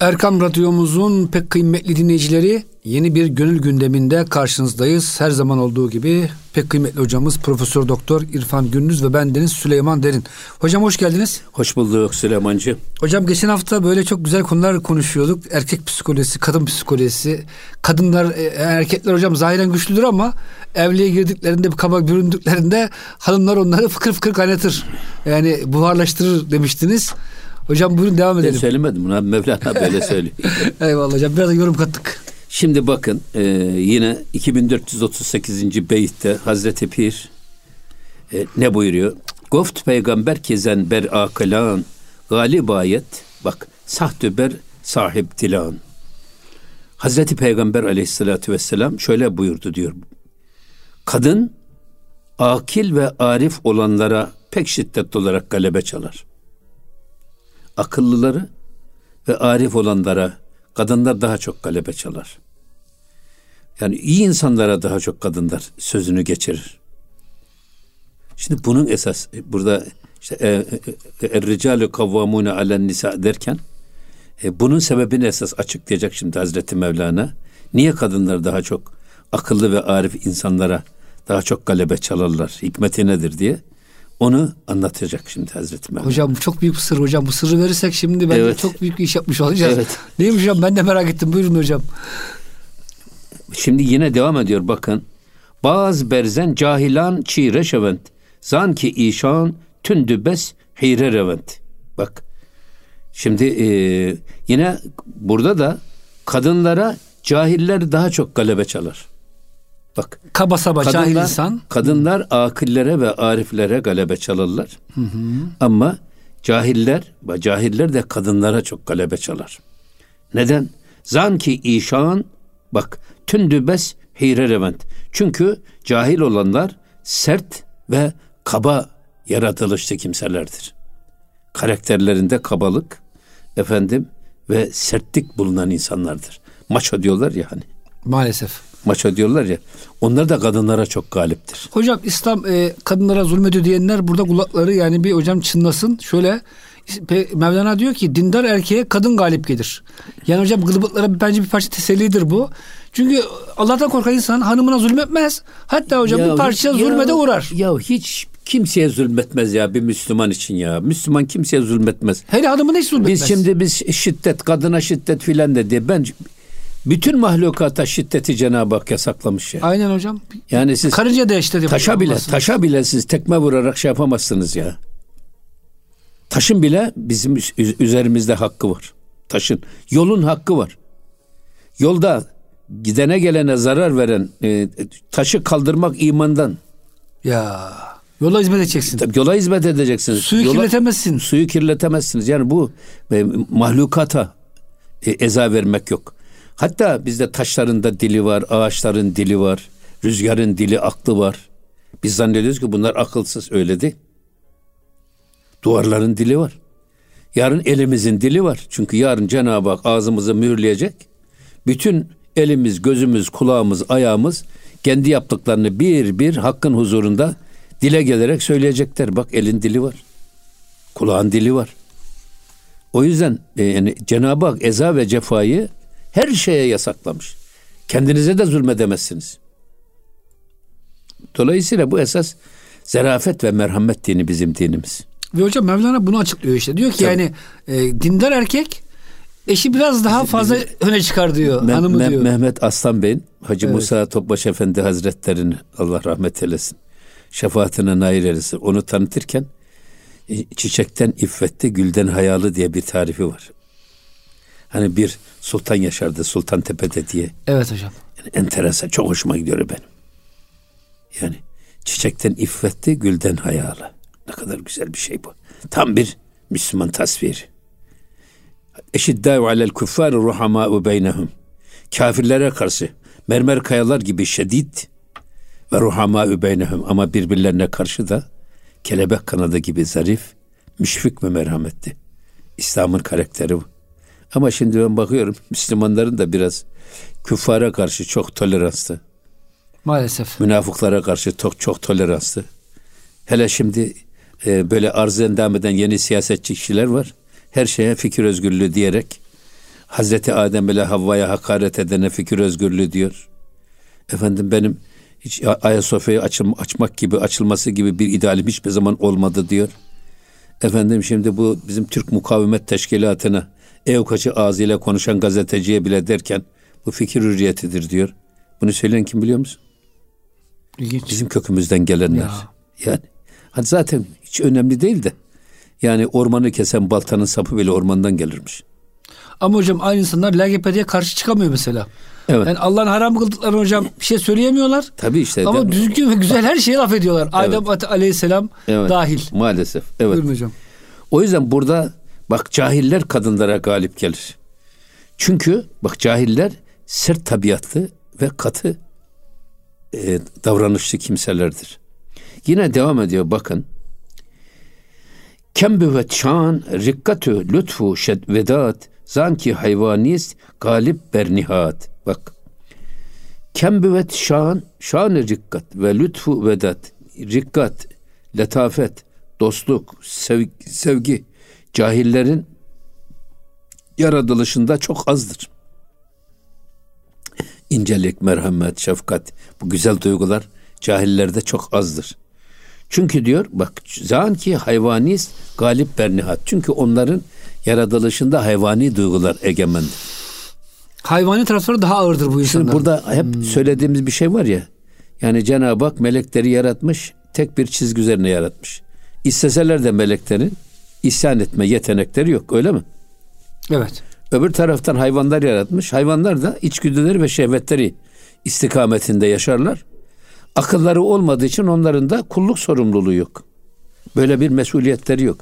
Erkam Radyomuzun pek kıymetli dinleyicileri yeni bir gönül gündeminde karşınızdayız. Her zaman olduğu gibi pek kıymetli hocamız Profesör Doktor İrfan Gündüz ve ben Deniz Süleyman Derin. Hocam hoş geldiniz. Hoş bulduk Süleymancı. Hocam geçen hafta böyle çok güzel konular konuşuyorduk. Erkek psikolojisi, kadın psikolojisi. Kadınlar, e, erkekler hocam zahiren güçlüdür ama evliye girdiklerinde, bir kaba büründüklerinde hanımlar onları fıkır fıkır kaynatır. Yani buharlaştırır demiştiniz. Hocam buyurun devam edelim. Ben söylemedim bunu. Mevlana böyle söylüyor. Eyvallah hocam. Biraz da yorum kattık. Şimdi bakın e, yine 2438. beytte Hazreti Pir e, ne buyuruyor? Goft peygamber kezen ber akılan galib ayet bak sahtü ber sahip dilan. Hazreti Peygamber aleyhissalatü vesselam şöyle buyurdu diyor. Kadın akil ve arif olanlara pek şiddetli olarak galebe çalar akıllıları ve arif olanlara kadınlar daha çok galebe çalar. Yani iyi insanlara daha çok kadınlar sözünü geçirir. Şimdi bunun esas burada işte er-ricalu e, kavvamune alen nisa derken e, bunun sebebini esas açıklayacak şimdi Hazreti Mevlana. Niye kadınlar daha çok akıllı ve arif insanlara daha çok galebe çalarlar? Hikmeti nedir diye. Onu anlatacak şimdi Hazreti Mehmet. Hocam çok büyük bir sır hocam. Bu sırrı verirsek şimdi ben evet. çok büyük bir iş yapmış olacağız. Evet. Neymiş hocam ben de merak ettim. Buyurun hocam. Şimdi yine devam ediyor bakın. Baz berzen cahilan çi reşevent. Zan ki işan tündü bes heyre revent. Bak. Şimdi e, yine burada da kadınlara cahiller daha çok galebe çalar. Bak. Kaba saba kadınlar, cahil insan. Kadınlar akillere ve ariflere galebe çalarlar. Hı hı. Ama cahiller, cahiller de kadınlara çok galebe çalar. Neden? Zan ki işan bak tündübes heyre revent. Çünkü cahil olanlar sert ve kaba yaratılışlı kimselerdir. Karakterlerinde kabalık efendim ve sertlik bulunan insanlardır. Maço diyorlar ya hani. Maalesef maça diyorlar ya. Onlar da kadınlara çok galiptir. Hocam İslam e, kadınlara zulmediyor diyenler burada kulakları yani bir hocam çınlasın. Şöyle Mevlana diyor ki dindar erkeğe kadın galip gelir. Yani hocam gılıbıtlara bence bir parça tesellidir bu. Çünkü Allah'tan korkan insan hanımına zulmetmez. Hatta hocam ya bir parça hiç, zulmede uğrar. Ya hiç kimseye zulmetmez ya bir Müslüman için ya. Müslüman kimseye zulmetmez. Hele hanımına hiç zulmetmez. Biz şimdi biz şiddet, kadına şiddet filan de diye ben bütün mahlukata şiddeti Cenab-ı Hak yasaklamış ya. Aynen hocam. Yani siz karınca da işte taşa bile taşa bile siz tekme vurarak şey yapamazsınız ya. Taşın bile bizim üzerimizde hakkı var. Taşın yolun hakkı var. Yolda gidene gelene zarar veren e, taşı kaldırmak imandan. Ya yola hizmet edeceksin. Tabii yola hizmet edeceksiniz. Suyu yola, kirletemezsin. Suyu kirletemezsiniz. Yani bu e, mahlukata e, eza vermek yok. Hatta bizde taşların da dili var, ağaçların dili var, rüzgarın dili, aklı var. Biz zannediyoruz ki bunlar akılsız öyle değil. Duvarların dili var. Yarın elimizin dili var. Çünkü yarın Cenab-ı Hak ağzımızı mühürleyecek. Bütün elimiz, gözümüz, kulağımız, ayağımız kendi yaptıklarını bir bir hakkın huzurunda dile gelerek söyleyecekler. Bak elin dili var. Kulağın dili var. O yüzden e, yani Cenab-ı Hak eza ve cefayı her şeye yasaklamış. Kendinize de zulmedemezsiniz. Dolayısıyla bu esas zerafet ve merhamet dini bizim dinimiz. Ve hocam Mevlana bunu açıklıyor işte. Diyor ki Tabii. yani e, dindar erkek eşi biraz daha fazla bizim, öne çıkar diyor. Me- hanımı Me- diyor. Mehmet Aslan Bey'in Hacı evet. Musa Topbaş Efendi Hazretlerini Allah rahmet eylesin. Şefaatine nail eylesin. Onu tanıtırken e, çiçekten iffetli, gülden hayalı diye bir tarifi var. Hani bir sultan yaşardı Sultan Tepe'de diye. Evet hocam. Yani enteresan çok hoşuma gidiyor benim. Yani çiçekten iffetli gülden hayalı. Ne kadar güzel bir şey bu. Tam bir Müslüman tasviri. Eşiddâ'u alel kuffâri ruhamâ'u beynehum. Kafirlere karşı mermer kayalar gibi şedid ve ruhamâ'u beynehum ama birbirlerine karşı da kelebek kanadı gibi zarif, müşfik ve merhametli. İslam'ın karakteri bu. Ama şimdi ben bakıyorum Müslümanların da biraz küffara karşı çok toleranslı. Maalesef. Münafıklara karşı çok çok toleranslı. Hele şimdi e, böyle arz endam eden yeni siyasetçi kişiler var. Her şeye fikir özgürlüğü diyerek Hazreti Adem ile Havva'ya hakaret edene fikir özgürlüğü diyor. Efendim benim hiç Ayasofya'yı açım, açmak gibi açılması gibi bir idealim hiçbir zaman olmadı diyor. Efendim şimdi bu bizim Türk Mukavemet Teşkilatı'na evkaçı ağzıyla konuşan gazeteciye bile derken bu fikir hürriyetidir diyor. Bunu söyleyen kim biliyor musun? İlginç. Bizim kökümüzden gelenler. Ya. Yani hani zaten hiç önemli değil de yani ormanı kesen baltanın sapı bile ormandan gelirmiş. Ama hocam aynı insanlar LGBT'ye karşı çıkamıyor mesela. Evet. Yani Allah'ın haram kıldıklarını hocam bir şey söyleyemiyorlar. Tabii işte. Ama düzgün ve güzel her şeyi laf ediyorlar. Evet. Adem Aleyhisselam evet. dahil. Maalesef. Evet. Buyurun hocam. O yüzden burada bak cahiller kadınlara galip gelir. Çünkü bak cahiller sert tabiatlı ve katı e, davranışlı kimselerdir. Yine devam ediyor bakın. Kem büvet şan rikkatü lütfu şed vedat zanki hayvanist galip bernihat. Bak. Kem büvet şan şan rikkat ve lütfu vedat rikkat letafet dostluk sevgi, sevgi cahillerin yaratılışında çok azdır. İncelik, merhamet, şefkat bu güzel duygular cahillerde çok azdır. Çünkü diyor bak zan ki hayvanist galip bernihat. Çünkü onların yaratılışında hayvani duygular egemendir. Hayvani tarafları daha ağırdır bu insanlar. Şimdi burada hep hmm. söylediğimiz bir şey var ya. Yani Cenab-ı Hak melekleri yaratmış, tek bir çizgi üzerine yaratmış. İsteseler de meleklerin isyan etme yetenekleri yok öyle mi? Evet. Öbür taraftan hayvanlar yaratmış. Hayvanlar da içgüdüleri ve şehvetleri istikametinde yaşarlar. Akılları olmadığı için onların da kulluk sorumluluğu yok. Böyle bir mesuliyetleri yok.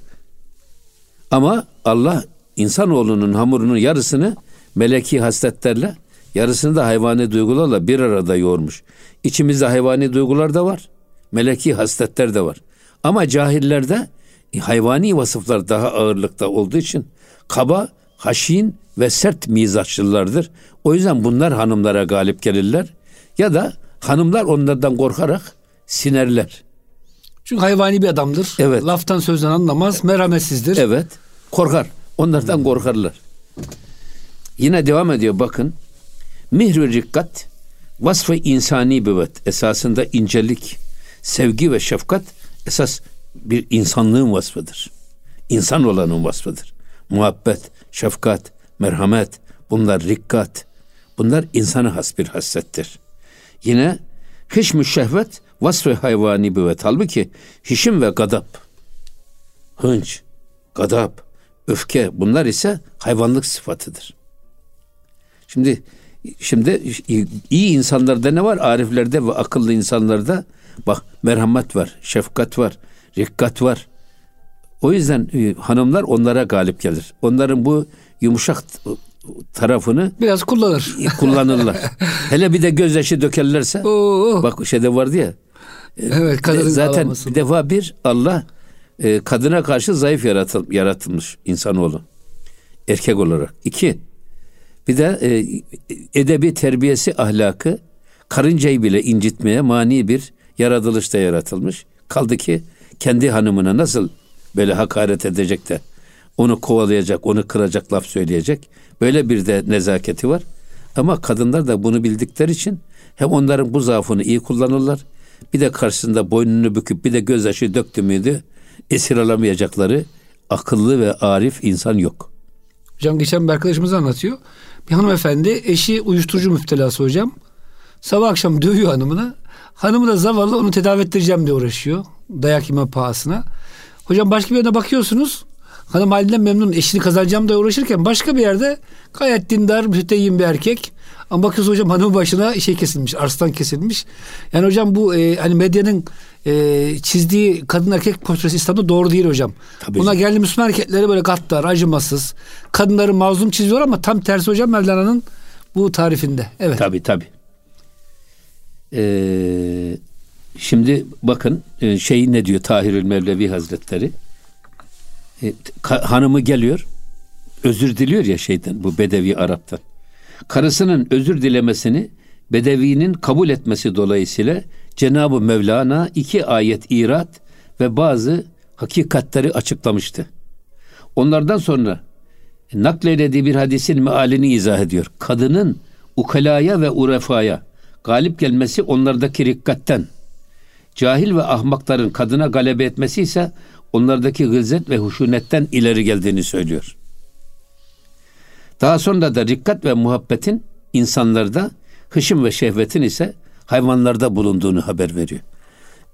Ama Allah insanoğlunun hamurunun yarısını meleki hasletlerle, yarısını da hayvani duygularla bir arada yoğurmuş. İçimizde hayvani duygular da var, meleki hasletler de var. Ama cahillerde hayvani vasıflar daha ağırlıkta olduğu için kaba, haşin ve sert mizaçlılardır. O yüzden bunlar hanımlara galip gelirler. Ya da hanımlar onlardan korkarak sinerler. Çünkü hayvani bir adamdır. Evet. Laftan sözden anlamaz, merhametsizdir. Evet. Korkar. Onlardan korkarlar. Yine devam ediyor bakın. Mihrü rikkat vasfı insani büvet. Esasında incelik, sevgi ve şefkat esas bir insanlığın vasfıdır. İnsan olanın vasfıdır. Muhabbet, şefkat, merhamet, bunlar rikkat. Bunlar insana has bir hassettir. Yine hişmü şehvet vasfı hayvani büvet. Halbuki hişim ve gadap, hınç, gadap, öfke bunlar ise hayvanlık sıfatıdır. Şimdi şimdi iyi insanlarda ne var? Ariflerde ve akıllı insanlarda bak merhamet var, şefkat var, rikkat var. O yüzden e, hanımlar onlara galip gelir. Onların bu yumuşak tarafını biraz kullanır. Kullanırlar. Hele bir de gözyaşı dökerlerse. Oo. Bak şeyde vardı ya. E, evet, kadının zaten ağlamasın. bir defa bir Allah e, kadına karşı zayıf yaratıl, yaratılmış insanoğlu. Erkek olarak. İki, bir de e, edebi terbiyesi ahlakı karıncayı bile incitmeye mani bir yaratılışta yaratılmış. Kaldı ki kendi hanımına nasıl böyle hakaret edecek de onu kovalayacak, onu kıracak laf söyleyecek. Böyle bir de nezaketi var. Ama kadınlar da bunu bildikleri için hem onların bu zaafını iyi kullanırlar. Bir de karşısında boynunu büküp bir de gözyaşı döktü müydü esir alamayacakları akıllı ve arif insan yok. Hocam geçen bir arkadaşımız anlatıyor. Bir hanımefendi eşi uyuşturucu müptelası hocam. Sabah akşam dövüyor hanımını. Hanımı da zavallı onu tedavi ettireceğim diye uğraşıyor. Dayak yeme pahasına. Hocam başka bir yerine bakıyorsunuz. Hanım halinden memnun. Eşini kazanacağım da uğraşırken başka bir yerde gayet dindar, müteyyin bir erkek. Ama bakıyorsun hocam hanım başına şey kesilmiş, arslan kesilmiş. Yani hocam bu e, hani medyanın e, çizdiği kadın erkek portresi İslam'da doğru değil hocam. Tabii Buna geldi Müslüman erkekleri böyle gaddar, acımasız. Kadınları mazlum çiziyor ama tam tersi hocam Mevlana'nın bu tarifinde. Evet. Tabii tabii. Ee, şimdi bakın e, şey ne diyor Tahirül Mevlevi Hazretleri. E, hanımı geliyor. Özür diliyor ya şeyden bu Bedevi Arap'tan. Karısının özür dilemesini Bedevi'nin kabul etmesi dolayısıyla Cenab-ı Mevlana iki ayet irat ve bazı hakikatleri açıklamıştı. Onlardan sonra nakleylediği bir hadisin mealini izah ediyor. Kadının ukalaya ve urefaya galip gelmesi onlardaki rikkatten, cahil ve ahmakların kadına galebe etmesi ise onlardaki gılzet ve huşunetten ileri geldiğini söylüyor. Daha sonra da rikkat ve muhabbetin insanlarda, hışım ve şehvetin ise hayvanlarda bulunduğunu haber veriyor.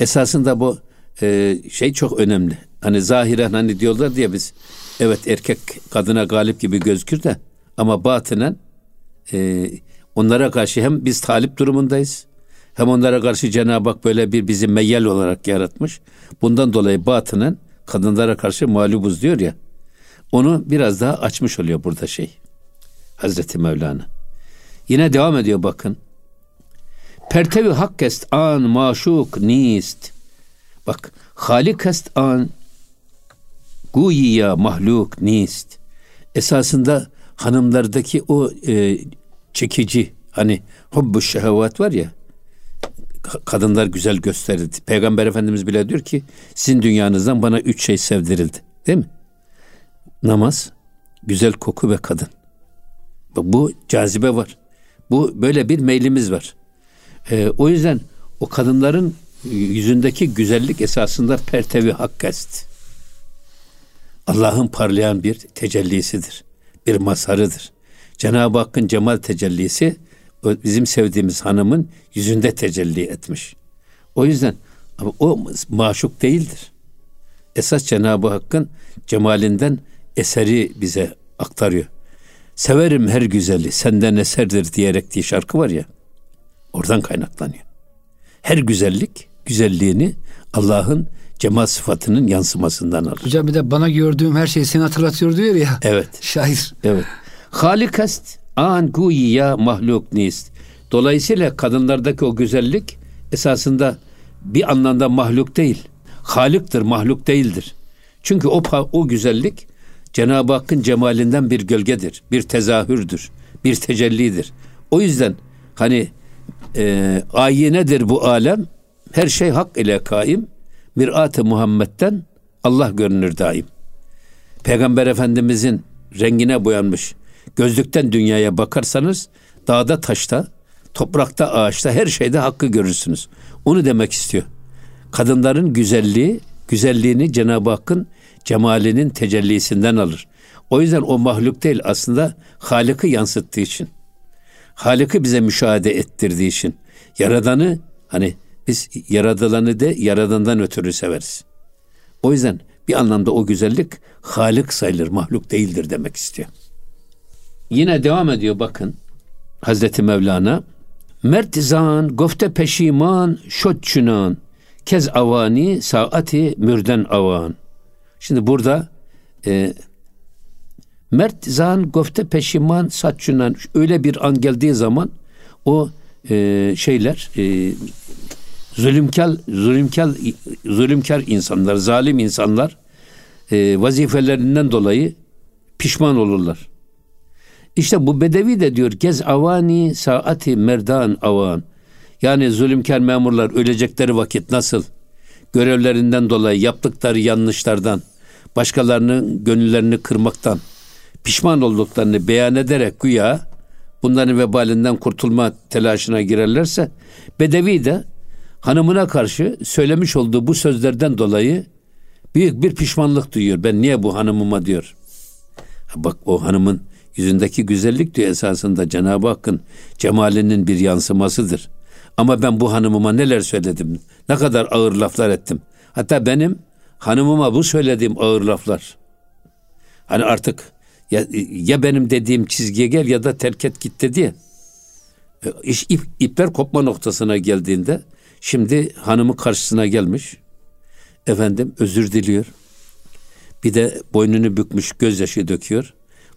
Esasında bu e, şey çok önemli. Hani zahiren hani diyorlar diye biz evet erkek kadına galip gibi gözükür de ama batınen e, onlara karşı hem biz talip durumundayız hem onlara karşı Cenab-ı Hak böyle bir bizi meyyal olarak yaratmış. Bundan dolayı batınen kadınlara karşı mağlubuz diyor ya. Onu biraz daha açmış oluyor burada şey. Hazreti Mevlana. Yine devam ediyor bakın. Pertevi hak est an maşuk nist. Bak halik est an guyiya mahluk nist. Esasında hanımlardaki o e, çekici hani hubbu şehvat var ya kadınlar güzel gösterildi. Peygamber Efendimiz bile diyor ki sizin dünyanızdan bana üç şey sevdirildi. Değil mi? Namaz, güzel koku ve kadın. Bu cazibe var. Bu böyle bir meylimiz var. Ee, o yüzden o kadınların yüzündeki güzellik esasında pertevi hakkest. Allah'ın parlayan bir tecellisidir. Bir masarıdır. Cenab-ı Hakk'ın cemal tecellisi bizim sevdiğimiz hanımın yüzünde tecelli etmiş. O yüzden ama o maşuk değildir. Esas Cenab-ı Hakk'ın cemalinden eseri bize aktarıyor. Severim her güzeli senden eserdir diyerek diye şarkı var ya. Oradan kaynaklanıyor. Her güzellik güzelliğini Allah'ın cemal sıfatının yansımasından alır. Hocam bir de bana gördüğüm her şeyi seni hatırlatıyor diyor ya. Evet. Şair. Evet. Halikast an guyiya mahluk nist. Dolayısıyla kadınlardaki o güzellik esasında bir anlamda mahluk değil. Haliktir, mahluk değildir. Çünkü o o güzellik Cenab-ı Hakk'ın cemalinden bir gölgedir, bir tezahürdür, bir tecellidir. O yüzden hani e, ayinedir bu alem, her şey hak ile kaim, mirat-ı Muhammed'den Allah görünür daim. Peygamber Efendimizin rengine boyanmış gözlükten dünyaya bakarsanız dağda taşta, toprakta ağaçta her şeyde hakkı görürsünüz. Onu demek istiyor. Kadınların güzelliği, güzelliğini Cenab-ı Hakk'ın cemalinin tecellisinden alır. O yüzden o mahluk değil aslında Halık'ı yansıttığı için. Halık'ı bize müşahede ettirdiği için. Yaradanı hani biz yaradılanı de yaradandan ötürü severiz. O yüzden bir anlamda o güzellik Halık sayılır, mahluk değildir demek istiyor. Yine devam ediyor bakın. Hazreti Mevlana Mertizan gofte peşiman şotçunan kez avani saati mürden avan. Şimdi burada e, Mert zan gofte peşiman saççunan öyle bir an geldiği zaman o e, şeyler e, zulümkar zulümkar zulümkar insanlar, zalim insanlar e, vazifelerinden dolayı pişman olurlar. İşte bu bedevi de diyor gez avani saati merdan avan. Yani zulümkar memurlar ölecekleri vakit nasıl görevlerinden dolayı yaptıkları yanlışlardan başkalarının gönüllerini kırmaktan pişman olduklarını beyan ederek güya bunların vebalinden kurtulma telaşına girerlerse Bedevi de hanımına karşı söylemiş olduğu bu sözlerden dolayı büyük bir pişmanlık duyuyor. Ben niye bu hanımıma diyor. Bak o hanımın yüzündeki güzellik diyor esasında Cenab-ı Hakk'ın cemalinin bir yansımasıdır. Ama ben bu hanımıma neler söyledim, ne kadar ağır laflar ettim. Hatta benim hanımıma bu söylediğim ağır laflar. Hani artık ya, ya benim dediğim çizgiye gel ya da terk et git dedi ya. E, iş, ip, ipler kopma noktasına geldiğinde şimdi hanımı karşısına gelmiş. Efendim özür diliyor. Bir de boynunu bükmüş gözyaşı döküyor.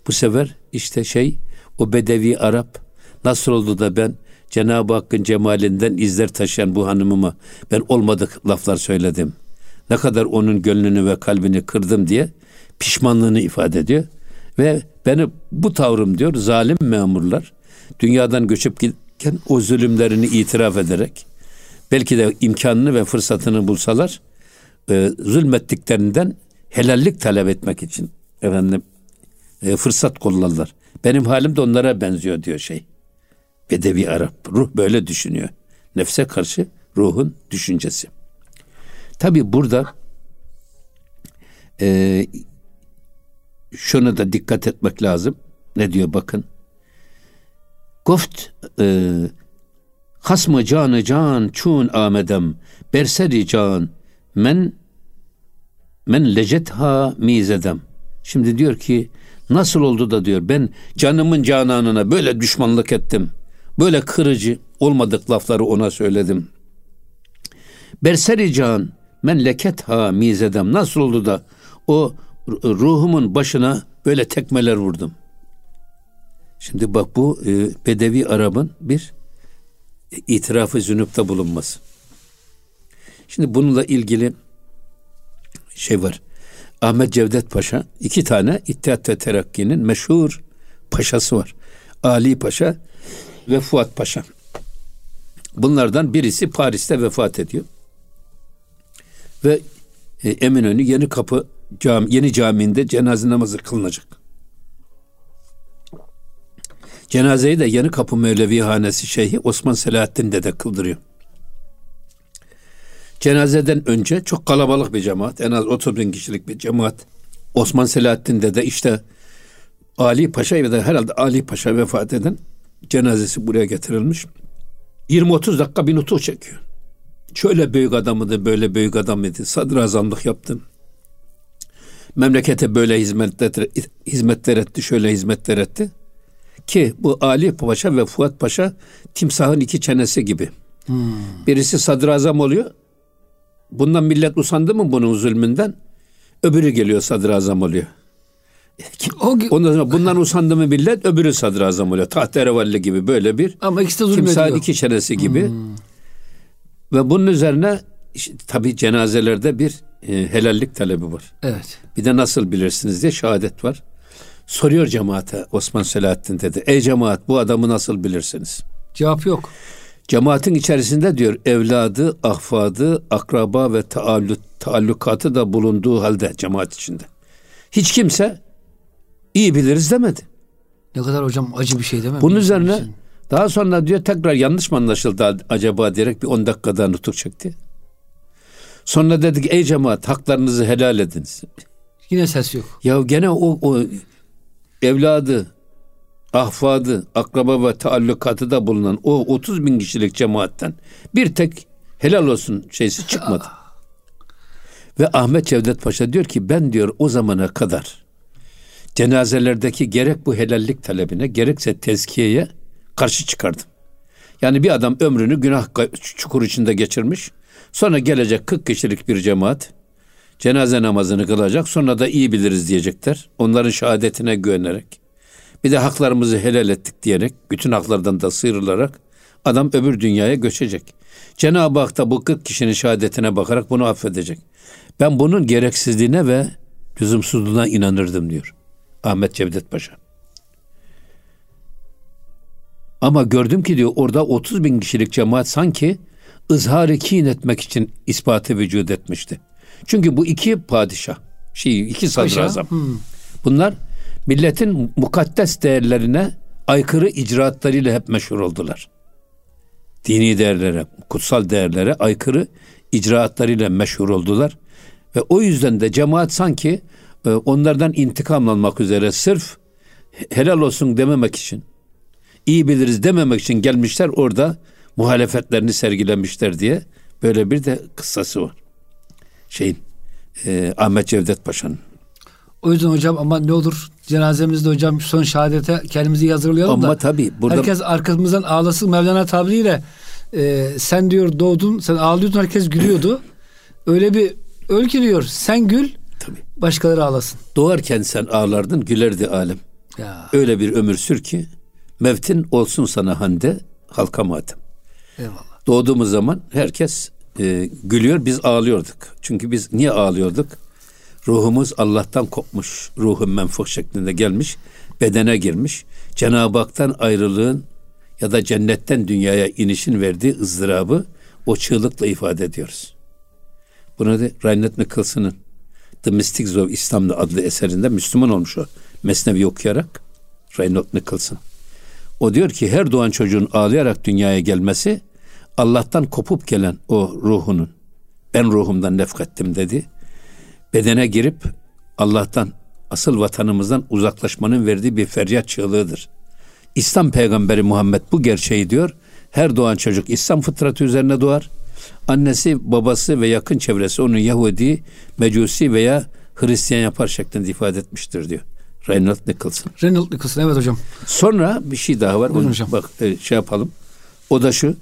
Bu sefer işte şey o bedevi Arap nasıl oldu da ben Cenab-ı Hakk'ın cemalinden izler taşıyan bu hanımıma ben olmadık laflar söyledim. Ne kadar onun gönlünü ve kalbini kırdım diye pişmanlığını ifade ediyor. Ve beni bu tavrım diyor zalim memurlar dünyadan göçüp giderken o zulümlerini itiraf ederek belki de imkanını ve fırsatını bulsalar e, zulmettiklerinden helallik talep etmek için efendim e, fırsat kollarlar. Benim halim de onlara benziyor diyor şey. Bedevi Arap. Ruh böyle düşünüyor. Nefse karşı ruhun düşüncesi. Tabi burada e, şuna da dikkat etmek lazım. Ne diyor bakın. Goft e, hasmı canı can çun amedem berseri can men men lecetha mizedem. Şimdi diyor ki nasıl oldu da diyor ben canımın cananına böyle düşmanlık ettim. Böyle kırıcı olmadık lafları ona söyledim. Berseri can men leket ha mizedem. Nasıl oldu da o ruhumun başına böyle tekmeler vurdum. Şimdi bak bu e, Bedevi Arap'ın bir itirafı zünüpte bulunması. Şimdi bununla ilgili şey var. Ahmet Cevdet Paşa iki tane İttihat ve Terakki'nin meşhur paşası var. Ali Paşa ve Fuat Paşa. Bunlardan birisi Paris'te vefat ediyor. Ve e, Eminönü Yeni Kapı cami, Yeni Camii'nde cenaze namazı kılınacak. Cenazeyi de Yeni Kapı Mevlevi Hanesi Şeyhi Osman Selahattin de kıldırıyor. Cenazeden önce çok kalabalık bir cemaat. En az 30 bin kişilik bir cemaat. Osman Selahattin de işte Ali Paşa ya da herhalde Ali Paşa vefat eden cenazesi buraya getirilmiş. 20-30 dakika bir nutuk çekiyor. Şöyle büyük adamıydı, böyle büyük adamıydı. Sadrazamlık yaptı. Memlekete böyle hizmetler, hizmetler etti, şöyle hizmetler etti. Ki bu Ali Paşa ve Fuat Paşa timsahın iki çenesi gibi. Hmm. Birisi sadrazam oluyor. Bundan millet usandı mı bunun zulmünden? Öbürü geliyor sadrazam oluyor. O, Ondan sonra bundan usandı mı millet öbürü sadrazam oluyor. Tahterevalli gibi böyle bir. Ama ikisi de zulmediyor. İki çenesi gibi. Hmm. Ve bunun üzerine işte, tabi cenazelerde bir e, helallik talebi var. Evet. Bir de nasıl bilirsiniz diye şehadet var. Soruyor cemaate Osman Selahattin dedi. Ey cemaat bu adamı nasıl bilirsiniz? Cevap yok. Cemaatin içerisinde diyor evladı, ahfadı, akraba ve taalluk, taallukatı da bulunduğu halde cemaat içinde. Hiç kimse iyi biliriz demedi. Ne kadar hocam acı bir şey değil mi? Bunun üzerine için. daha sonra diyor tekrar yanlış mı anlaşıldı acaba diyerek bir 10 dakika daha nutuk çekti. Sonra dedik ey cemaat haklarınızı helal ediniz. Yine ses yok. Ya gene o, o evladı, ahfadı, akraba ve taallukatı da bulunan o 30 bin kişilik cemaatten bir tek helal olsun şeysi çıkmadı. ve Ahmet Cevdet Paşa diyor ki ben diyor o zamana kadar cenazelerdeki gerek bu helallik talebine gerekse tezkiyeye karşı çıkardım. Yani bir adam ömrünü günah çukur içinde geçirmiş. Sonra gelecek 40 kişilik bir cemaat cenaze namazını kılacak. Sonra da iyi biliriz diyecekler. Onların şehadetine güvenerek. Bir de haklarımızı helal ettik diyerek bütün haklardan da sıyrılarak adam öbür dünyaya göçecek. Cenab-ı Hak da bu 40 kişinin şehadetine bakarak bunu affedecek. Ben bunun gereksizliğine ve lüzumsuzluğuna inanırdım diyor. Ahmet Cevdet Paşa. Ama gördüm ki diyor orada 30 bin kişilik cemaat sanki ızhar-ı kin etmek için ispatı vücut etmişti. Çünkü bu iki padişah, şey iki sadrazam. Hmm. Bunlar milletin mukaddes değerlerine aykırı icraatlarıyla hep meşhur oldular. Dini değerlere, kutsal değerlere aykırı icraatlarıyla meşhur oldular. Ve o yüzden de cemaat sanki e, onlardan intikam almak üzere sırf helal olsun dememek için, iyi biliriz dememek için gelmişler orada muhalefetlerini sergilemişler diye böyle bir de kıssası var. Şeyin e, Ahmet Cevdet Paşa'nın. O yüzden hocam ama ne olur cenazemizde hocam son şehadete kendimizi hazırlayalım ama da. Ama tabii burada... Herkes arkamızdan ağlasın Mevlana tabiriyle e, sen diyor doğdun sen ağlıyordun herkes gülüyordu. Öyle bir öl ki diyor sen gül tabii. başkaları ağlasın. Doğarken sen ağlardın gülerdi alem. Ya. Öyle bir ömür sür ki mevtin olsun sana hande halka matem. Eyvallah. Doğduğumuz zaman herkes e, gülüyor biz ağlıyorduk. Çünkü biz niye ağlıyorduk? Ruhumuz Allah'tan kopmuş. Ruhun menfuh şeklinde gelmiş. Bedene girmiş. Cenab-ı Hak'tan ayrılığın ya da cennetten dünyaya inişin verdiği ızdırabı o çığlıkla ifade ediyoruz. Bunu da Reinhard Nicolson'ın The Mystics of Islam adlı eserinde Müslüman olmuş o. Mesnevi okuyarak Reynold Nicholson. O diyor ki her doğan çocuğun ağlayarak dünyaya gelmesi Allah'tan kopup gelen o ruhunun ben ruhumdan nefkettim dedi. Bedene girip Allah'tan asıl vatanımızdan uzaklaşmanın verdiği bir feryat çığlığıdır. İslam peygamberi Muhammed bu gerçeği diyor. Her doğan çocuk İslam fıtratı üzerine doğar. Annesi, babası ve yakın çevresi onu Yahudi, Mecusi veya Hristiyan yapar şeklinde ifade etmiştir diyor. Reynold Nicholson. Reynold Nicholson evet hocam. Sonra bir şey daha var. Onu hocam. Bak e, şey yapalım. O da şu.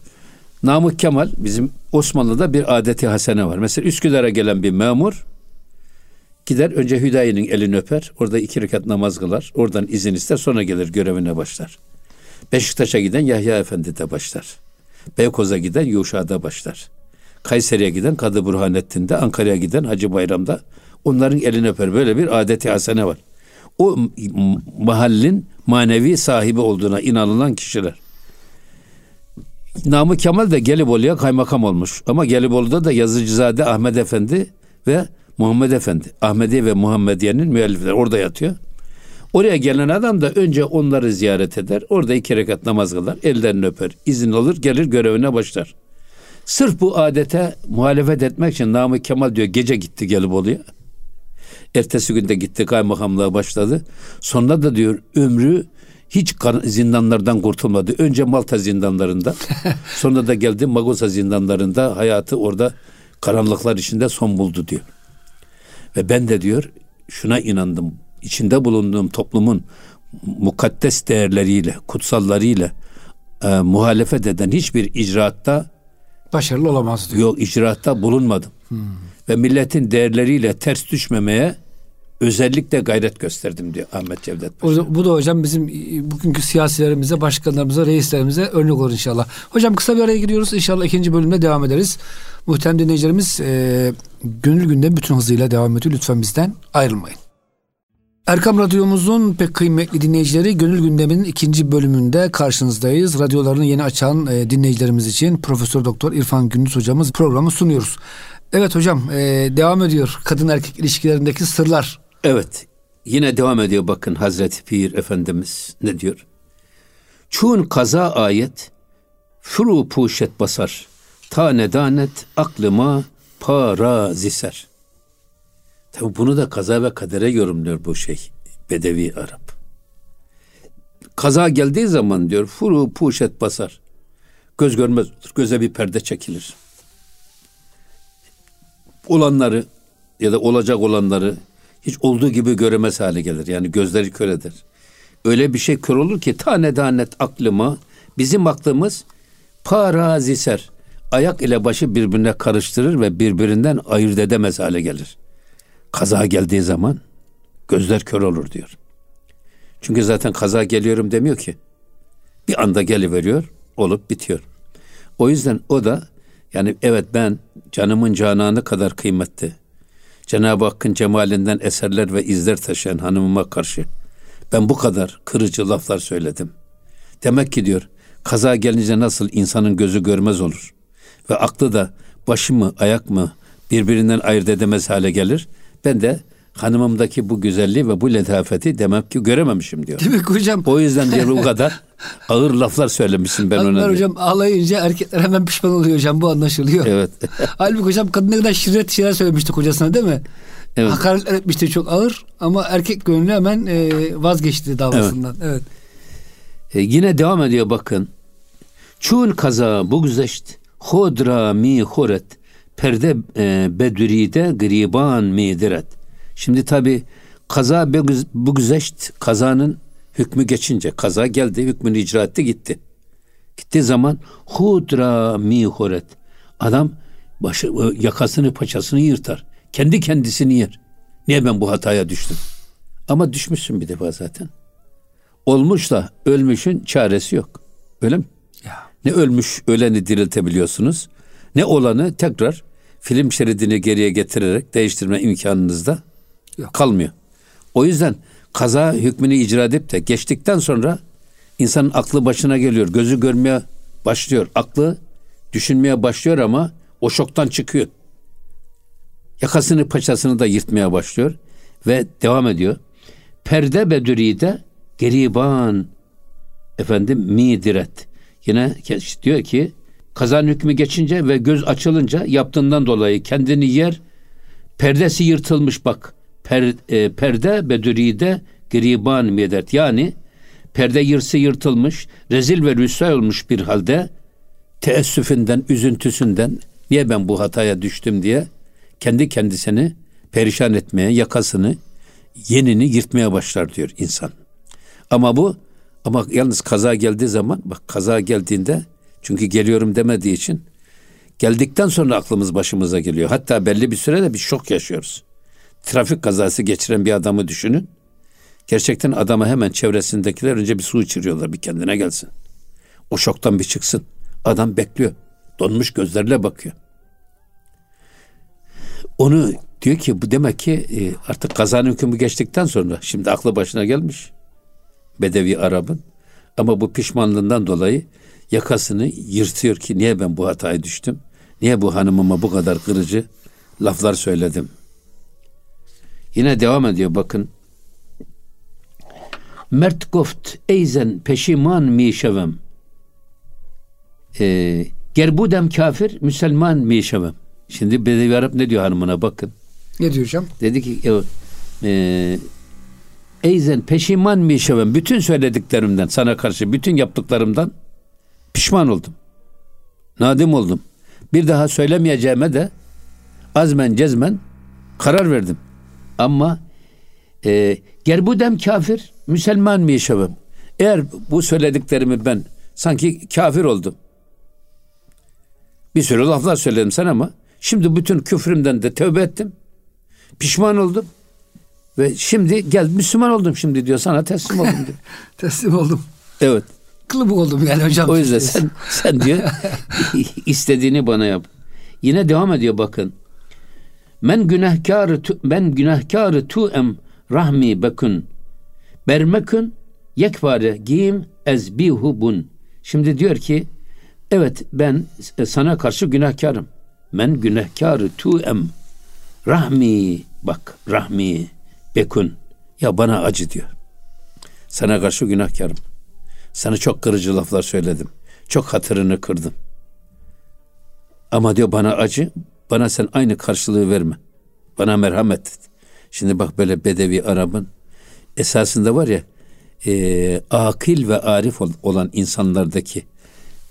Namık Kemal bizim Osmanlı'da bir adeti hasene var. Mesela Üsküdar'a gelen bir memur gider önce Hüdayi'nin elini öper. Orada iki rekat namaz kılar. Oradan izin ister sonra gelir görevine başlar. Beşiktaş'a giden Yahya Efendi'de başlar. Beykoz'a giden Yuşa'da başlar. Kayseri'ye giden Kadı Burhanettin'de, Ankara'ya giden Hacı Bayram'da onların elini öper. Böyle bir adeti hasene var. O mahallin manevi sahibi olduğuna inanılan kişiler. Namı Kemal de Gelibolu'ya kaymakam olmuş. Ama Gelibolu'da da Yazıcızade Ahmet Efendi ve Muhammed Efendi. Ahmedi ve Muhammediye'nin müellifleri orada yatıyor. Oraya gelen adam da önce onları ziyaret eder. Orada iki rekat namaz kılar. Ellerini öper. izin alır. Gelir görevine başlar. Sırf bu adete muhalefet etmek için Namık Kemal diyor gece gitti Gelibolu'ya. Ertesi günde gitti kaymakamlığa başladı. Sonra da diyor ömrü hiç zindanlardan kurtulmadı. Önce Malta zindanlarında, sonra da geldi Magosa zindanlarında hayatı orada karanlıklar içinde son buldu diyor. Ve ben de diyor şuna inandım. İçinde bulunduğum toplumun mukaddes değerleriyle, kutsallarıyla e, muhalefet eden hiçbir icraatta başarılı olamaz diyor. Yok icraatta bulunmadım. Hmm. Ve milletin değerleriyle ters düşmemeye özellikle gayret gösterdim diyor Ahmet Cevdet Paşa. Bu da hocam bizim e, bugünkü siyasilerimize, başkanlarımıza, reislerimize örnek olur inşallah. Hocam kısa bir araya giriyoruz. İnşallah ikinci bölümde devam ederiz. Muhterem dinleyicilerimiz e, gönül gündem bütün hızıyla devam ediyor. Lütfen bizden ayrılmayın. Erkam Radyomuzun pek kıymetli dinleyicileri Gönül Gündemi'nin ikinci bölümünde karşınızdayız. Radyolarını yeni açan e, dinleyicilerimiz için Profesör Doktor İrfan Gündüz hocamız programı sunuyoruz. Evet hocam e, devam ediyor kadın erkek ilişkilerindeki sırlar. Evet yine devam ediyor bakın Hazreti Pir Efendimiz ne diyor? Çun kaza ayet furu puşet basar tane danet aklıma para ziser. Tabi bunu da kaza ve kadere yorumluyor bu şey Bedevi Arap. Kaza geldiği zaman diyor furu puşet basar. Göz görmez Göze bir perde çekilir. Olanları ya da olacak olanları hiç olduğu gibi göremez hale gelir. Yani gözleri kör eder. Öyle bir şey kör olur ki tane net aklıma bizim aklımız paraziser. Ayak ile başı birbirine karıştırır ve birbirinden ayırt edemez hale gelir. Kaza geldiği zaman gözler kör olur diyor. Çünkü zaten kaza geliyorum demiyor ki. Bir anda geliveriyor, olup bitiyor. O yüzden o da yani evet ben canımın cananı kadar kıymetli. Cenab-ı Hakk'ın cemalinden eserler ve izler taşıyan hanımıma karşı ben bu kadar kırıcı laflar söyledim. Demek ki diyor kaza gelince nasıl insanın gözü görmez olur ve aklı da başı mı ayak mı birbirinden ayırt edemez hale gelir. Ben de hanımımdaki bu güzelliği ve bu letafeti demek ki görememişim diyor. Demek hocam. O yüzden diyor bu kadar ağır laflar söylemişsin ben ona. hocam ağlayınca erkekler hemen pişman oluyor hocam bu anlaşılıyor. Evet. Halbuki hocam kadın ne kadar şirret şeyler söylemişti kocasına değil mi? Evet. Hakaret etmişti çok ağır ama erkek gönlü hemen e, vazgeçti davasından. Evet. evet. E, yine devam ediyor bakın. Çun kaza bu güzeşt hodra mi horet perde e, bedüride griban midiret. Şimdi tabi kaza bu güzeşt kazanın hükmü geçince kaza geldi hükmünü icra etti gitti. Gittiği zaman hudra mi horet adam başı, yakasını paçasını yırtar. Kendi kendisini yer. Niye ben bu hataya düştüm? Ama düşmüşsün bir defa zaten. Olmuş da ölmüşün çaresi yok. Öyle mi? Ne ölmüş öleni diriltebiliyorsunuz ne olanı tekrar film şeridini geriye getirerek değiştirme imkanınız da Yok. kalmıyor. O yüzden kaza hükmünü icra edip de geçtikten sonra insanın aklı başına geliyor. Gözü görmeye başlıyor. Aklı düşünmeye başlıyor ama o şoktan çıkıyor. Yakasını paçasını da yırtmaya başlıyor ve devam ediyor. perde bedüride geriban efendim midiret. Yine diyor ki kazan hükmü geçince ve göz açılınca yaptığından dolayı kendini yer perdesi yırtılmış bak. Per, e, perde bedüride geriban midiret. Yani perde yırsı yırtılmış, rezil ve rüsva olmuş bir halde teessüfünden, üzüntüsünden niye ben bu hataya düştüm diye kendi kendisini perişan etmeye, yakasını, yenini yırtmaya başlar diyor insan. Ama bu ama yalnız kaza geldiği zaman bak kaza geldiğinde çünkü geliyorum demediği için geldikten sonra aklımız başımıza geliyor. Hatta belli bir sürede bir şok yaşıyoruz. Trafik kazası geçiren bir adamı düşünün. Gerçekten adama hemen çevresindekiler önce bir su içiriyorlar bir kendine gelsin. O şoktan bir çıksın. Adam bekliyor. Donmuş gözlerle bakıyor. Onu diyor ki bu demek ki e, artık kazanın hükmü geçtikten sonra şimdi aklı başına gelmiş. Bedevi Arap'ın. Ama bu pişmanlığından dolayı yakasını yırtıyor ki niye ben bu hataya düştüm? Niye bu hanımıma bu kadar kırıcı laflar söyledim? Yine devam ediyor bakın. Mert goft eyzen peşiman mi şevem. Ee, gerbudem kafir Müslüman mi şevem. Şimdi Bedevi Arap ne diyor hanımına bakın. Ne diyor hocam? Dedi ki e, eyzen peşiman mi şevem. Bütün söylediklerimden sana karşı bütün yaptıklarımdan pişman oldum. Nadim oldum. Bir daha söylemeyeceğime de azmen cezmen karar verdim. Ama e, gerbudem kafir Müslüman mi yaşamam? Eğer bu söylediklerimi ben sanki kafir oldum. Bir sürü laflar söyledim sen ama şimdi bütün küfrümden de tövbe ettim. Pişman oldum. Ve şimdi gel Müslüman oldum şimdi diyor sana teslim oldum diyor. teslim oldum. Evet. Kılıbık oldum yani hocam. O yüzden sen, sen diyor istediğini bana yap. Yine devam ediyor bakın. Men günahkarı tu, ben günahkarı tu em rahmi bekun bermekün yekvare giyim ezbihu bun. Şimdi diyor ki evet ben sana karşı günahkarım. Men günahkarı tu em rahmi bak rahmi bekun ya bana acı diyor. Sana karşı günahkarım. Sana çok kırıcı laflar söyledim. Çok hatırını kırdım. Ama diyor bana acı, bana sen aynı karşılığı verme. Bana merhamet et. Şimdi bak böyle Bedevi Arap'ın esasında var ya e, akil ve arif olan insanlardaki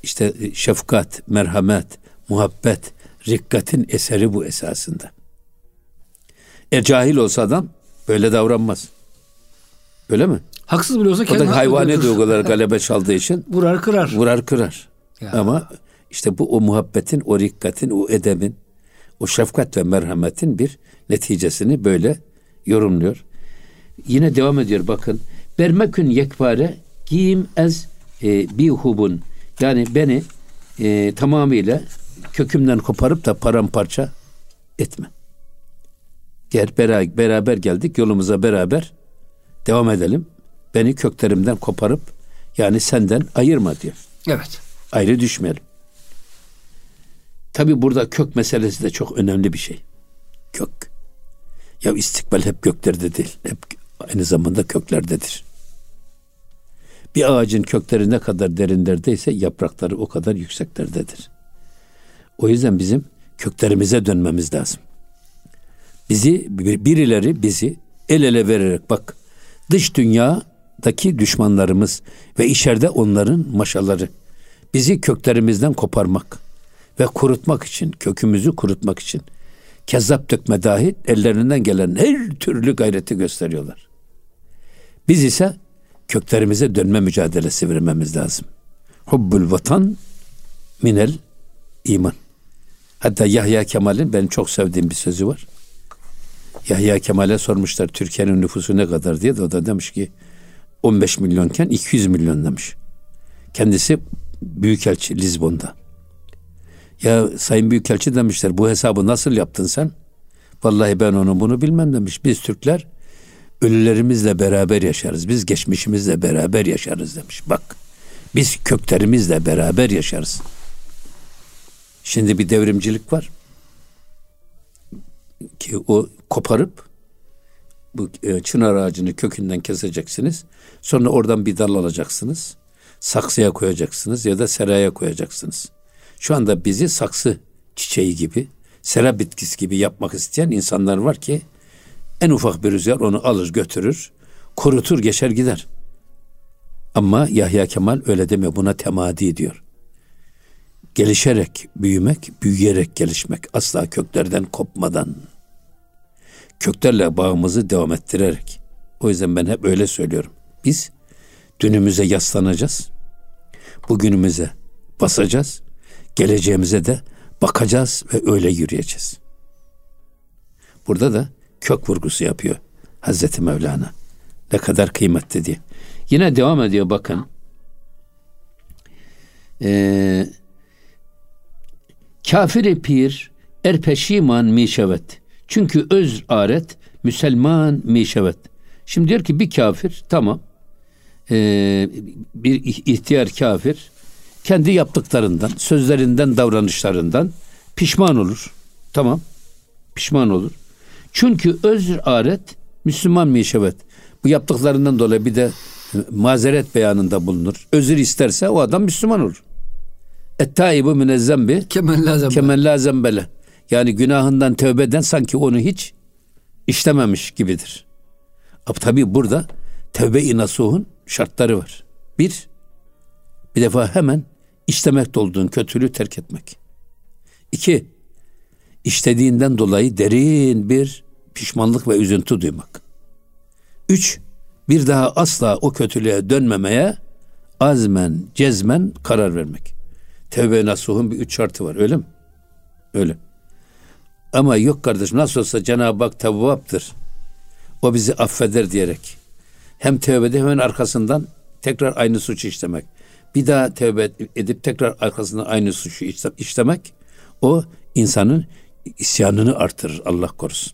işte e, şefkat, merhamet, muhabbet, rikkatin eseri bu esasında. E cahil olsa adam böyle davranmaz. Öyle mi? Haksız bile olsa o da hayvani duyguları galebe çaldığı için vurar kırar. Vurar kırar. Ya. Ama işte bu o muhabbetin, o rikkatin, o edebin, o şefkat ve merhametin bir neticesini böyle yorumluyor. Yine devam ediyor bakın. Bermekün yekpare giyim ez e, bihubun. Yani beni e, tamamıyla kökümden koparıp da paramparça etme. Gel beraber, geldik yolumuza beraber devam edelim. Beni köklerimden koparıp yani senden ayırma diyor. Evet. Ayrı düşmeyelim. Tabi burada kök meselesi de çok önemli bir şey. Kök. Ya istikbal hep göklerde değil. Hep aynı zamanda köklerdedir. Bir ağacın kökleri ne kadar derinlerdeyse yaprakları o kadar yükseklerdedir. O yüzden bizim köklerimize dönmemiz lazım. Bizi birileri bizi el ele vererek bak dış dünyadaki düşmanlarımız ve içeride onların maşaları bizi köklerimizden koparmak ve kurutmak için kökümüzü kurutmak için kezzap dökme dahil ellerinden gelen her türlü gayreti gösteriyorlar. Biz ise köklerimize dönme mücadelesi vermemiz lazım. Hubbul vatan minel iman. Hatta Yahya Kemal'in benim çok sevdiğim bir sözü var. Yahya Kemal'e sormuşlar Türkiye'nin nüfusu ne kadar diye de o da demiş ki 15 milyonken 200 milyon demiş. Kendisi Büyükelçi Lizbon'da. Ya Sayın Büyükelçi demişler bu hesabı nasıl yaptın sen? Vallahi ben onu bunu bilmem demiş. Biz Türkler ölülerimizle beraber yaşarız. Biz geçmişimizle beraber yaşarız demiş. Bak biz köklerimizle beraber yaşarız. Şimdi bir devrimcilik var. Ki o koparıp bu e, çınar ağacını kökünden keseceksiniz. Sonra oradan bir dal alacaksınız. Saksıya koyacaksınız ya da seraya koyacaksınız. Şu anda bizi saksı çiçeği gibi, sera bitkisi gibi yapmak isteyen insanlar var ki en ufak bir rüzgar onu alır götürür, kurutur geçer gider. Ama Yahya Kemal öyle demiyor. Buna temadi diyor. Gelişerek büyümek, büyüyerek gelişmek. Asla köklerden kopmadan. Köklerle bağımızı devam ettirerek. O yüzden ben hep öyle söylüyorum. Biz dünümüze yaslanacağız. Bugünümüze basacağız. Geleceğimize de bakacağız ve öyle yürüyeceğiz. Burada da kök vurgusu yapıyor Hazreti Mevlana. Ne kadar kıymetli diye. Yine devam ediyor bakın. Ee, kafir pir er peşiman mişevet. Çünkü öz aret Müselman mişevet. Şimdi diyor ki bir kafir tamam ee, bir ihtiyar kafir kendi yaptıklarından, sözlerinden, davranışlarından pişman olur. Tamam. Pişman olur. Çünkü öz aret Müslüman mişevet. Bu yaptıklarından dolayı bir de mazeret beyanında bulunur. Özür isterse o adam Müslüman olur. Ettaibu münezzembi kemella zembele. Yani günahından tövbeden sanki onu hiç işlememiş gibidir. Tabi burada tövbe-i nasuhun şartları var. Bir, bir defa hemen işlemekte olduğun kötülüğü terk etmek. İki, işlediğinden dolayı derin bir pişmanlık ve üzüntü duymak. Üç, bir daha asla o kötülüğe dönmemeye azmen, cezmen karar vermek. Tevbe nasuhun bir üç şartı var öyle mi? Öyle. Ama yok kardeşim nasıl olsa Cenab-ı Hak tevvaptır. O bizi affeder diyerek. Hem tövbede hemen arkasından tekrar aynı suçu işlemek. Bir daha tövbe edip tekrar arkasından aynı suçu işlemek o insanın isyanını artırır Allah korusun.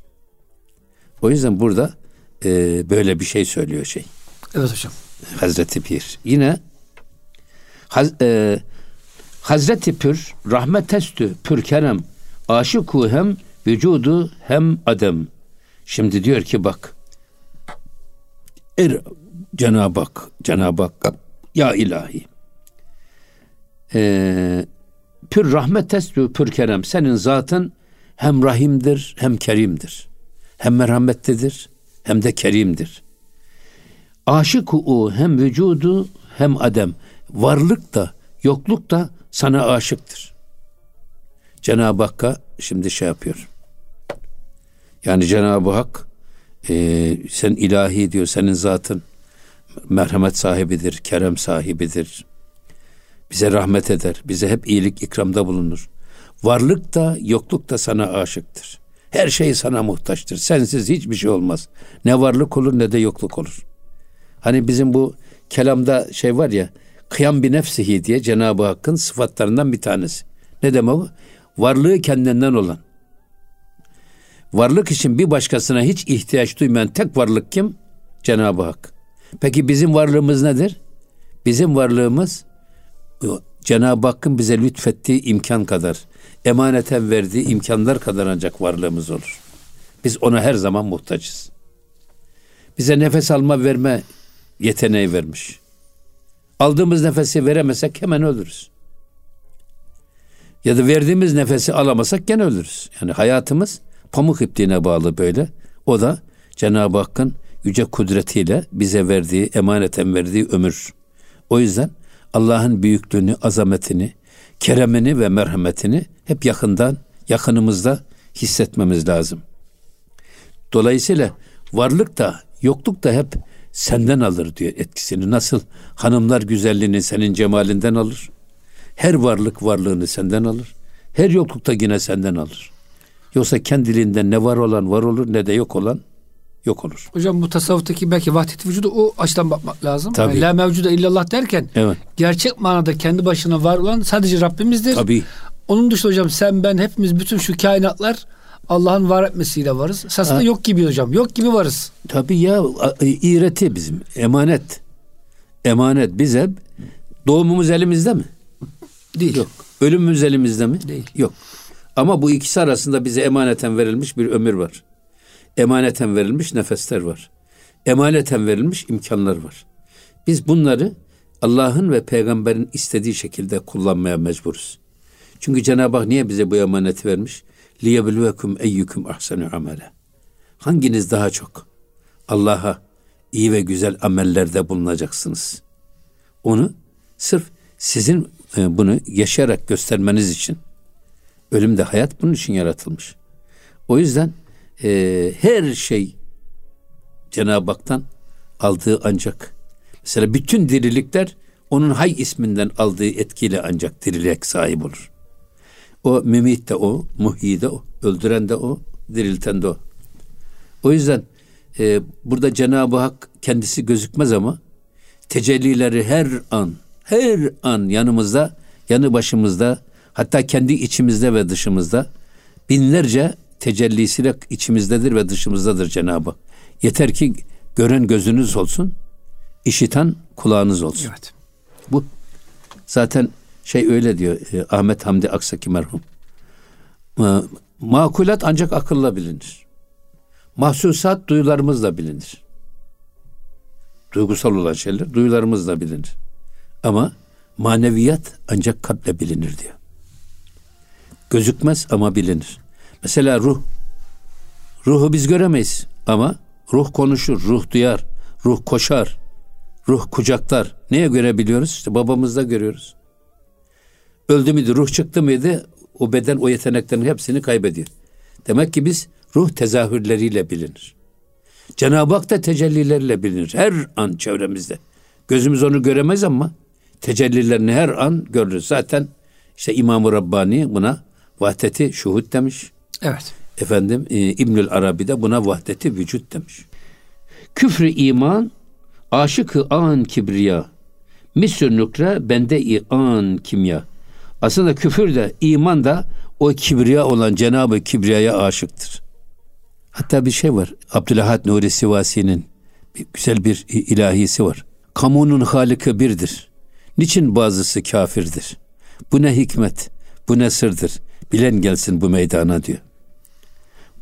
O yüzden burada e, böyle bir şey söylüyor şey. Evet hocam. Hazreti Pir. Yine Haz, e, Hazreti Pür rahmetestü pür kerem aşıku hem vücudu hem adem. Şimdi diyor ki bak er Cenab-ı Hak Cenab-ı Hak ya ilahi e, pür rahmetestü pür kerem senin zatın hem rahimdir hem kerimdir. Hem merhametlidir hem de kerimdir. Aşık o hem vücudu hem adem. Varlık da yokluk da sana aşıktır. Cenab-ı Hakk'a şimdi şey yapıyor. Yani Cenab-ı Hak e, sen ilahi diyor senin zatın merhamet sahibidir, kerem sahibidir. Bize rahmet eder, bize hep iyilik ikramda bulunur. Varlık da yokluk da sana aşıktır. Her şey sana muhtaçtır. Sensiz hiçbir şey olmaz. Ne varlık olur ne de yokluk olur. Hani bizim bu kelamda şey var ya kıyam bir nefsihi diye Cenab-ı Hakk'ın sıfatlarından bir tanesi. Ne demek bu? Varlığı kendinden olan. Varlık için bir başkasına hiç ihtiyaç duymayan tek varlık kim? Cenab-ı Hak. Peki bizim varlığımız nedir? Bizim varlığımız Cenab-ı Hakk'ın bize lütfettiği imkan kadar, emaneten verdiği imkanlar kadar ancak varlığımız olur. Biz ona her zaman muhtaçız. Bize nefes alma verme yeteneği vermiş. Aldığımız nefesi veremesek hemen ölürüz. Ya da verdiğimiz nefesi alamasak gene ölürüz. Yani hayatımız pamuk ipliğine bağlı böyle. O da Cenab-ı Hakk'ın yüce kudretiyle bize verdiği, emaneten verdiği ömür. O yüzden Allah'ın büyüklüğünü, azametini, keremini ve merhametini hep yakından, yakınımızda hissetmemiz lazım. Dolayısıyla varlık da, yokluk da hep senden alır diyor etkisini. Nasıl hanımlar güzelliğini senin cemalinden alır. Her varlık varlığını senden alır. Her yoklukta yine senden alır. Yoksa kendiliğinden ne var olan var olur ne de yok olan yok olur. Hocam bu tasavvuftaki belki vahdet vücudu o açıdan bakmak lazım. Tabii. Yani la mevcuda illallah derken evet. gerçek manada kendi başına var olan sadece Rabbimizdir. Tabii. Onun dışında hocam sen ben hepimiz bütün şu kainatlar Allah'ın var etmesiyle varız. Esasında ha. yok gibi hocam. Yok gibi varız. Tabii ya iğreti bizim. Emanet. Emanet bize doğumumuz elimizde mi? Değil. Yok. Ölümümüz elimizde mi? Değil. Yok. Ama bu ikisi arasında bize emaneten verilmiş bir ömür var. Emaneten verilmiş nefesler var. Emaneten verilmiş imkanlar var. Biz bunları Allah'ın ve peygamberin istediği şekilde kullanmaya mecburuz. Çünkü Cenab-ı Hak niye bize bu emaneti vermiş? liyebluvekum eyyukum ahsenu amele. Hanginiz daha çok Allah'a iyi ve güzel amellerde bulunacaksınız. Onu sırf sizin e, bunu yaşayarak göstermeniz için. Ölümde hayat bunun için yaratılmış. O yüzden e, her şey Cenab-ı Hak'tan aldığı ancak mesela bütün dirilikler onun hay isminden aldığı etkiyle ancak dirilik sahip olur. O mümit de o, muhyi de o, öldüren de o, dirilten de o. O yüzden e, burada Cenab-ı Hak kendisi gözükmez ama tecellileri her an, her an yanımızda, yanı başımızda, hatta kendi içimizde ve dışımızda binlerce tecellisiyle içimizdedir ve dışımızdadır Cenab-ı. Yeter ki gören gözünüz olsun, işiten kulağınız olsun. Evet. Bu zaten şey öyle diyor e, Ahmet Hamdi Aksaki merhum. E, makulat ancak akılla bilinir. Mahsusat duyularımızla bilinir. Duygusal olan şeyler duyularımızla bilinir. Ama maneviyat ancak kalple bilinir diyor. Gözükmez ama bilinir. Mesela ruh. Ruhu biz göremeyiz ama ruh konuşur, ruh duyar, ruh koşar, ruh kucaklar. Neye görebiliyoruz? İşte babamızda görüyoruz. Öldü müydü, ruh çıktı mıydı o beden o yeteneklerin hepsini kaybediyor. Demek ki biz ruh tezahürleriyle bilinir. Cenab-ı Hak da tecellileriyle bilinir. Her an çevremizde. Gözümüz onu göremez ama tecellilerini her an görürüz. Zaten işte İmam-ı Rabbani buna vahdeti şuhud demiş. Evet. Efendim e, İbnül Arabi de buna vahdeti vücut demiş. Küfrü iman, aşıkı an kibriya, misür nukre bende an kimya. Aslında küfür de iman da o kibriya olan Cenab-ı Kibriya'ya aşıktır. Hatta bir şey var. Abdülahad Nuri Sivasi'nin bir, güzel bir ilahisi var. Kamunun halikı birdir. Niçin bazısı kafirdir? Bu ne hikmet, bu ne sırdır. Bilen gelsin bu meydana diyor.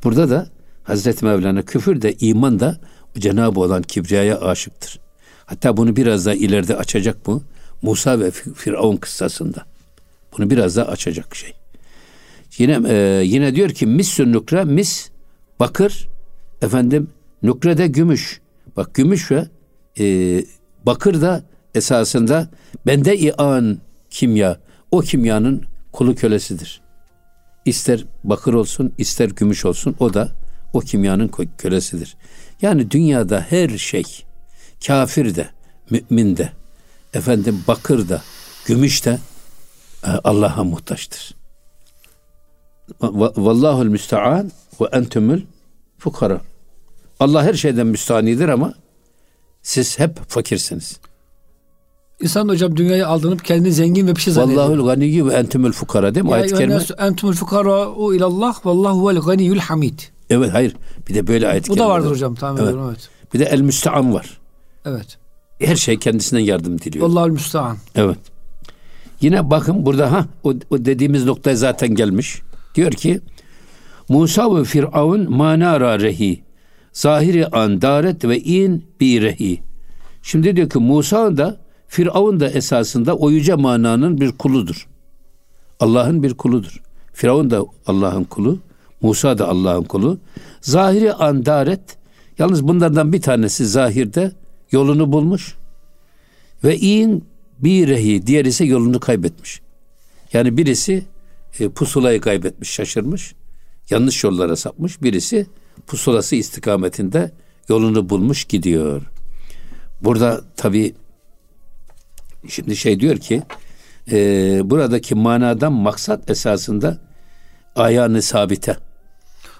Burada da Hazreti Mevlana küfür de iman da Cenab-ı olan Kibriya'ya aşıktır. Hatta bunu biraz daha ileride açacak bu. Musa ve Firavun kıssasında. Bunu biraz daha açacak şey. Yine e, yine diyor ki mis nukre mis bakır efendim nukre de gümüş. Bak gümüş ve e, bakır da esasında bende ian kimya o kimyanın kulu kölesidir. İster bakır olsun ister gümüş olsun o da o kimyanın kölesidir. Yani dünyada her şey kafir de mümin de efendim bakır da gümüş de e, Allah'a muhtaçtır. Vallahul müstean ve entumul fukara. Allah her şeyden müstanidir ama siz hep fakirsiniz. İnsan hocam dünyayı aldanıp kendini zengin ve bir şey zannediyor. Vallahul ganiyyu ve entumul fukara değil mi? Ayet-i kerime. Entumul fukara u ilallah vallahu vel ganiyyul hamid. Evet hayır. Bir de böyle ayet Bu da vardır hocam tamam evet. evet. Bir de el müstean var. Evet. Her şey kendisinden yardım diliyor. Allah'ul müstean. Evet. Yine bakın burada ha o, o dediğimiz noktaya zaten gelmiş. Diyor ki Musa ve Firavun manara rehi zahiri an daret ve in bi rehi. Şimdi diyor ki Musa da Firavun da esasında o yüce mananın bir kuludur. Allah'ın bir kuludur. Firavun da Allah'ın kulu, Musa da Allah'ın kulu. Zahiri an daret yalnız bunlardan bir tanesi zahirde yolunu bulmuş ve in bir rehi, diğer ise yolunu kaybetmiş. Yani birisi e, pusulayı kaybetmiş, şaşırmış, yanlış yollara sapmış. Birisi pusulası istikametinde yolunu bulmuş gidiyor. Burada tabi şimdi şey diyor ki e, buradaki manadan maksat esasında ayağını sabite.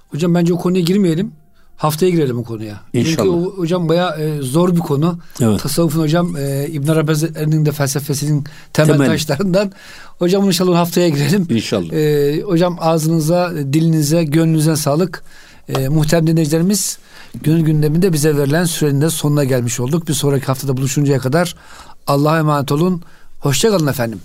Hocam bence o konuya girmeyelim. Haftaya girelim o konuya. İnşallah. Çünkü o, hocam baya e, zor bir konu. Evet. Tasavvufun hocam e, İbn Arabi Hazretleri'nin de felsefesinin temel, temel taşlarından. Hocam inşallah haftaya girelim. İnşallah. E, hocam ağzınıza, dilinize, gönlünüze sağlık. E, muhterem dinleyicilerimiz gönül gündeminde bize verilen sürenin de sonuna gelmiş olduk. Bir sonraki haftada buluşuncaya kadar Allah'a emanet olun. Hoşçakalın efendim.